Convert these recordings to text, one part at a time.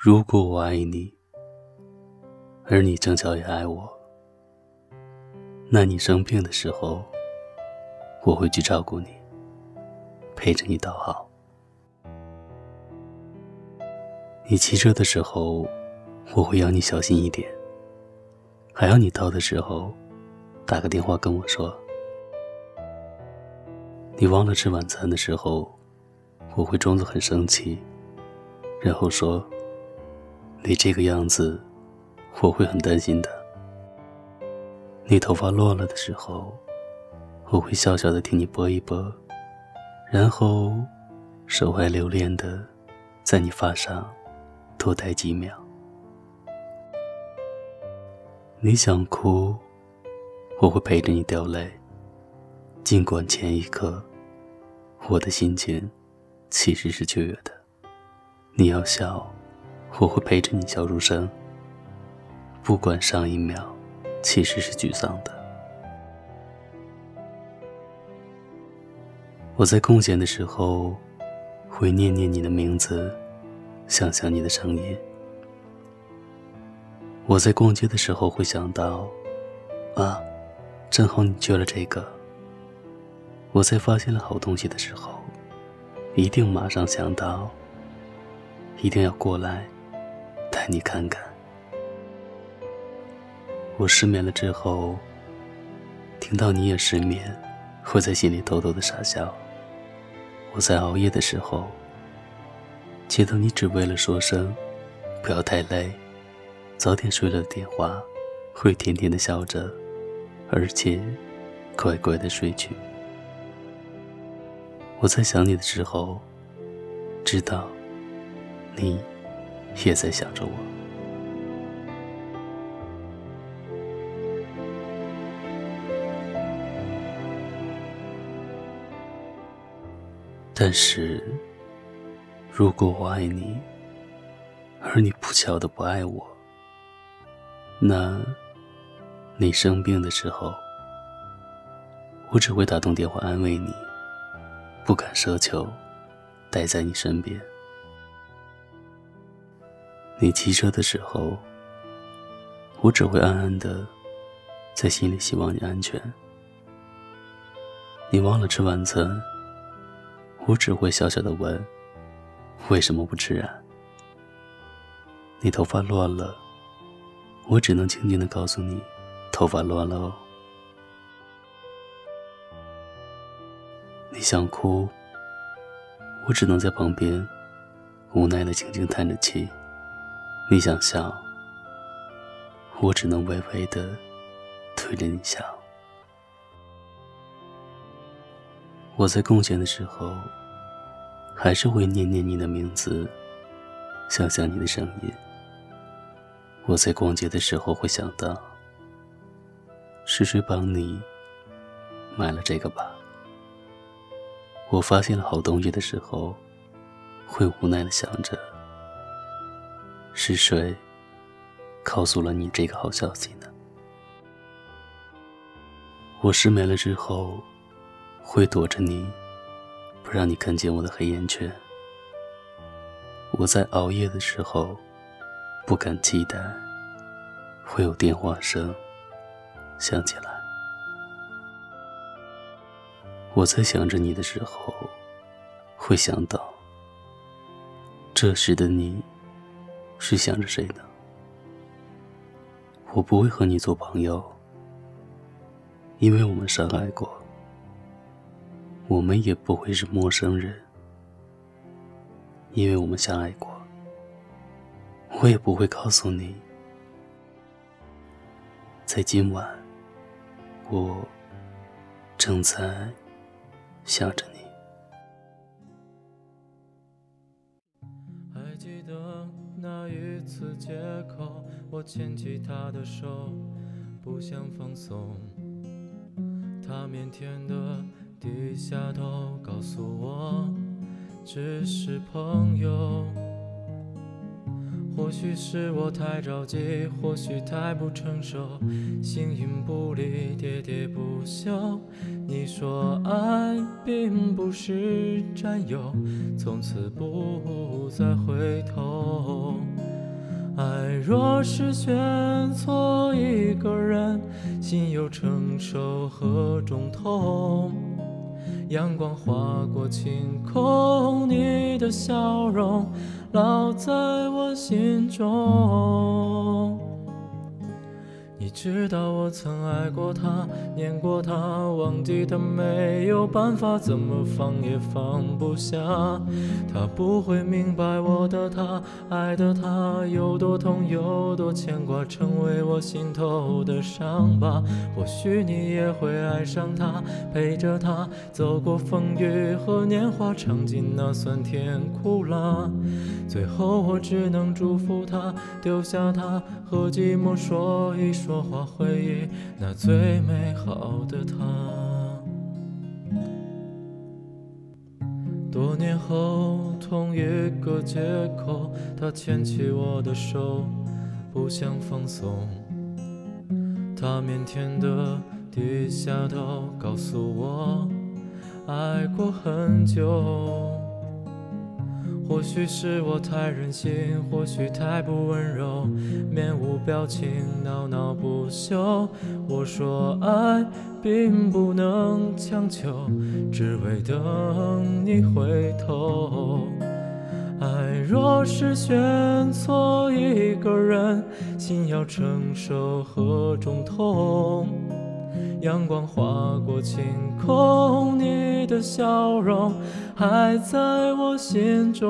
如果我爱你，而你正巧也爱我，那你生病的时候，我会去照顾你，陪着你倒好。你骑车的时候，我会要你小心一点，还要你到的时候，打个电话跟我说。你忘了吃晚餐的时候，我会装作很生气，然后说。你这个样子，我会很担心的。你头发落了的时候，我会笑笑的替你拨一拨，然后手怀留恋的在你发上多待几秒。你想哭，我会陪着你掉泪，尽管前一刻我的心情其实是雀跃的。你要笑。我会陪着你笑出声，不管上一秒其实是沮丧的。我在空闲的时候会念念你的名字，想想你的声音。我在逛街的时候会想到，啊，正好你缺了这个。我在发现了好东西的时候，一定马上想到，一定要过来。带你看看，我失眠了之后，听到你也失眠，会在心里偷偷的傻笑。我在熬夜的时候，接到你只为了说声不要太累，早点睡了的电话，会甜甜的笑着，而且乖乖的睡去。我在想你的时候，知道你。也在想着我，但是，如果我爱你，而你不巧的不爱我，那，你生病的时候，我只会打通电话安慰你，不敢奢求待在你身边。你骑车的时候，我只会暗暗的在心里希望你安全。你忘了吃晚餐，我只会小小的问为什么不吃啊？你头发乱了，我只能轻轻的告诉你头发乱了哦。你想哭，我只能在旁边无奈的轻轻叹着气。你想笑，我只能微微的推着你笑。我在空闲的时候，还是会念念你的名字，想想你的声音。我在逛街的时候会想到，是谁帮你买了这个吧？我发现了好东西的时候，会无奈的想着。是谁告诉了你这个好消息呢？我失眠了之后，会躲着你，不让你看见我的黑眼圈。我在熬夜的时候，不敢期待会有电话声响起来。我在想着你的时候，会想到这时的你。是想着谁呢？我不会和你做朋友，因为我们相爱过。我们也不会是陌生人，因为我们相爱过。我也不会告诉你，在今晚，我正在想着你。次借口，我牵起他的手，不想放松。他腼腆的低下头，告诉我只是朋友。或许是我太着急，或许太不成熟，形影不离，喋喋不休。你说爱并不是占有，从此不再回头。若是选错一个人，心又承受何种痛？阳光划过晴空，你的笑容烙在我心中。你知道我曾爱过他，念过他，忘记他没有办法，怎么放也放不下。他不会明白我的他，爱的他有多痛，有多牵挂，成为我心头的伤疤。或许你也会爱上他，陪着他走过风雨和年华，尝尽那酸甜苦辣。最后我只能祝福他，丢下他和寂寞说一说。化回忆那最美好的他。多年后，同一个街口，他牵起我的手，不想放松。他腼腆的低下头，告诉我，爱过很久。或许是我太任性，或许太不温柔，面无表情，闹闹不休。我说爱并不能强求，只为等你回头。爱若是选错一个人，心要承受何种痛？阳光划过晴空，你的笑容还在我心中。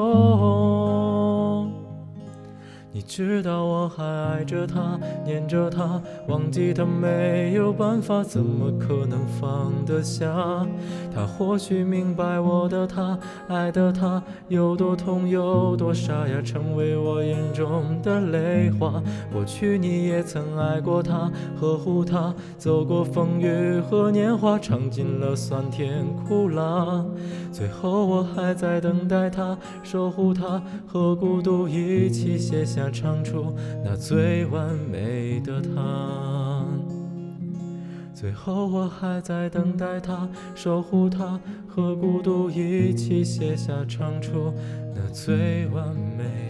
你知道我还爱着他，念着他，忘记他没有办法，怎么可能放得下？他或许明白我的他，爱的他有多痛，有多傻呀，成为我眼中的泪花。过去你也曾爱过他，呵护他，走过风雨和年华，尝尽了酸甜苦辣。最后我还在等待他，守护他，和孤独一起写下。唱出那最完美的他，最后我还在等待他，守护他，和孤独一起写下唱出那最完美。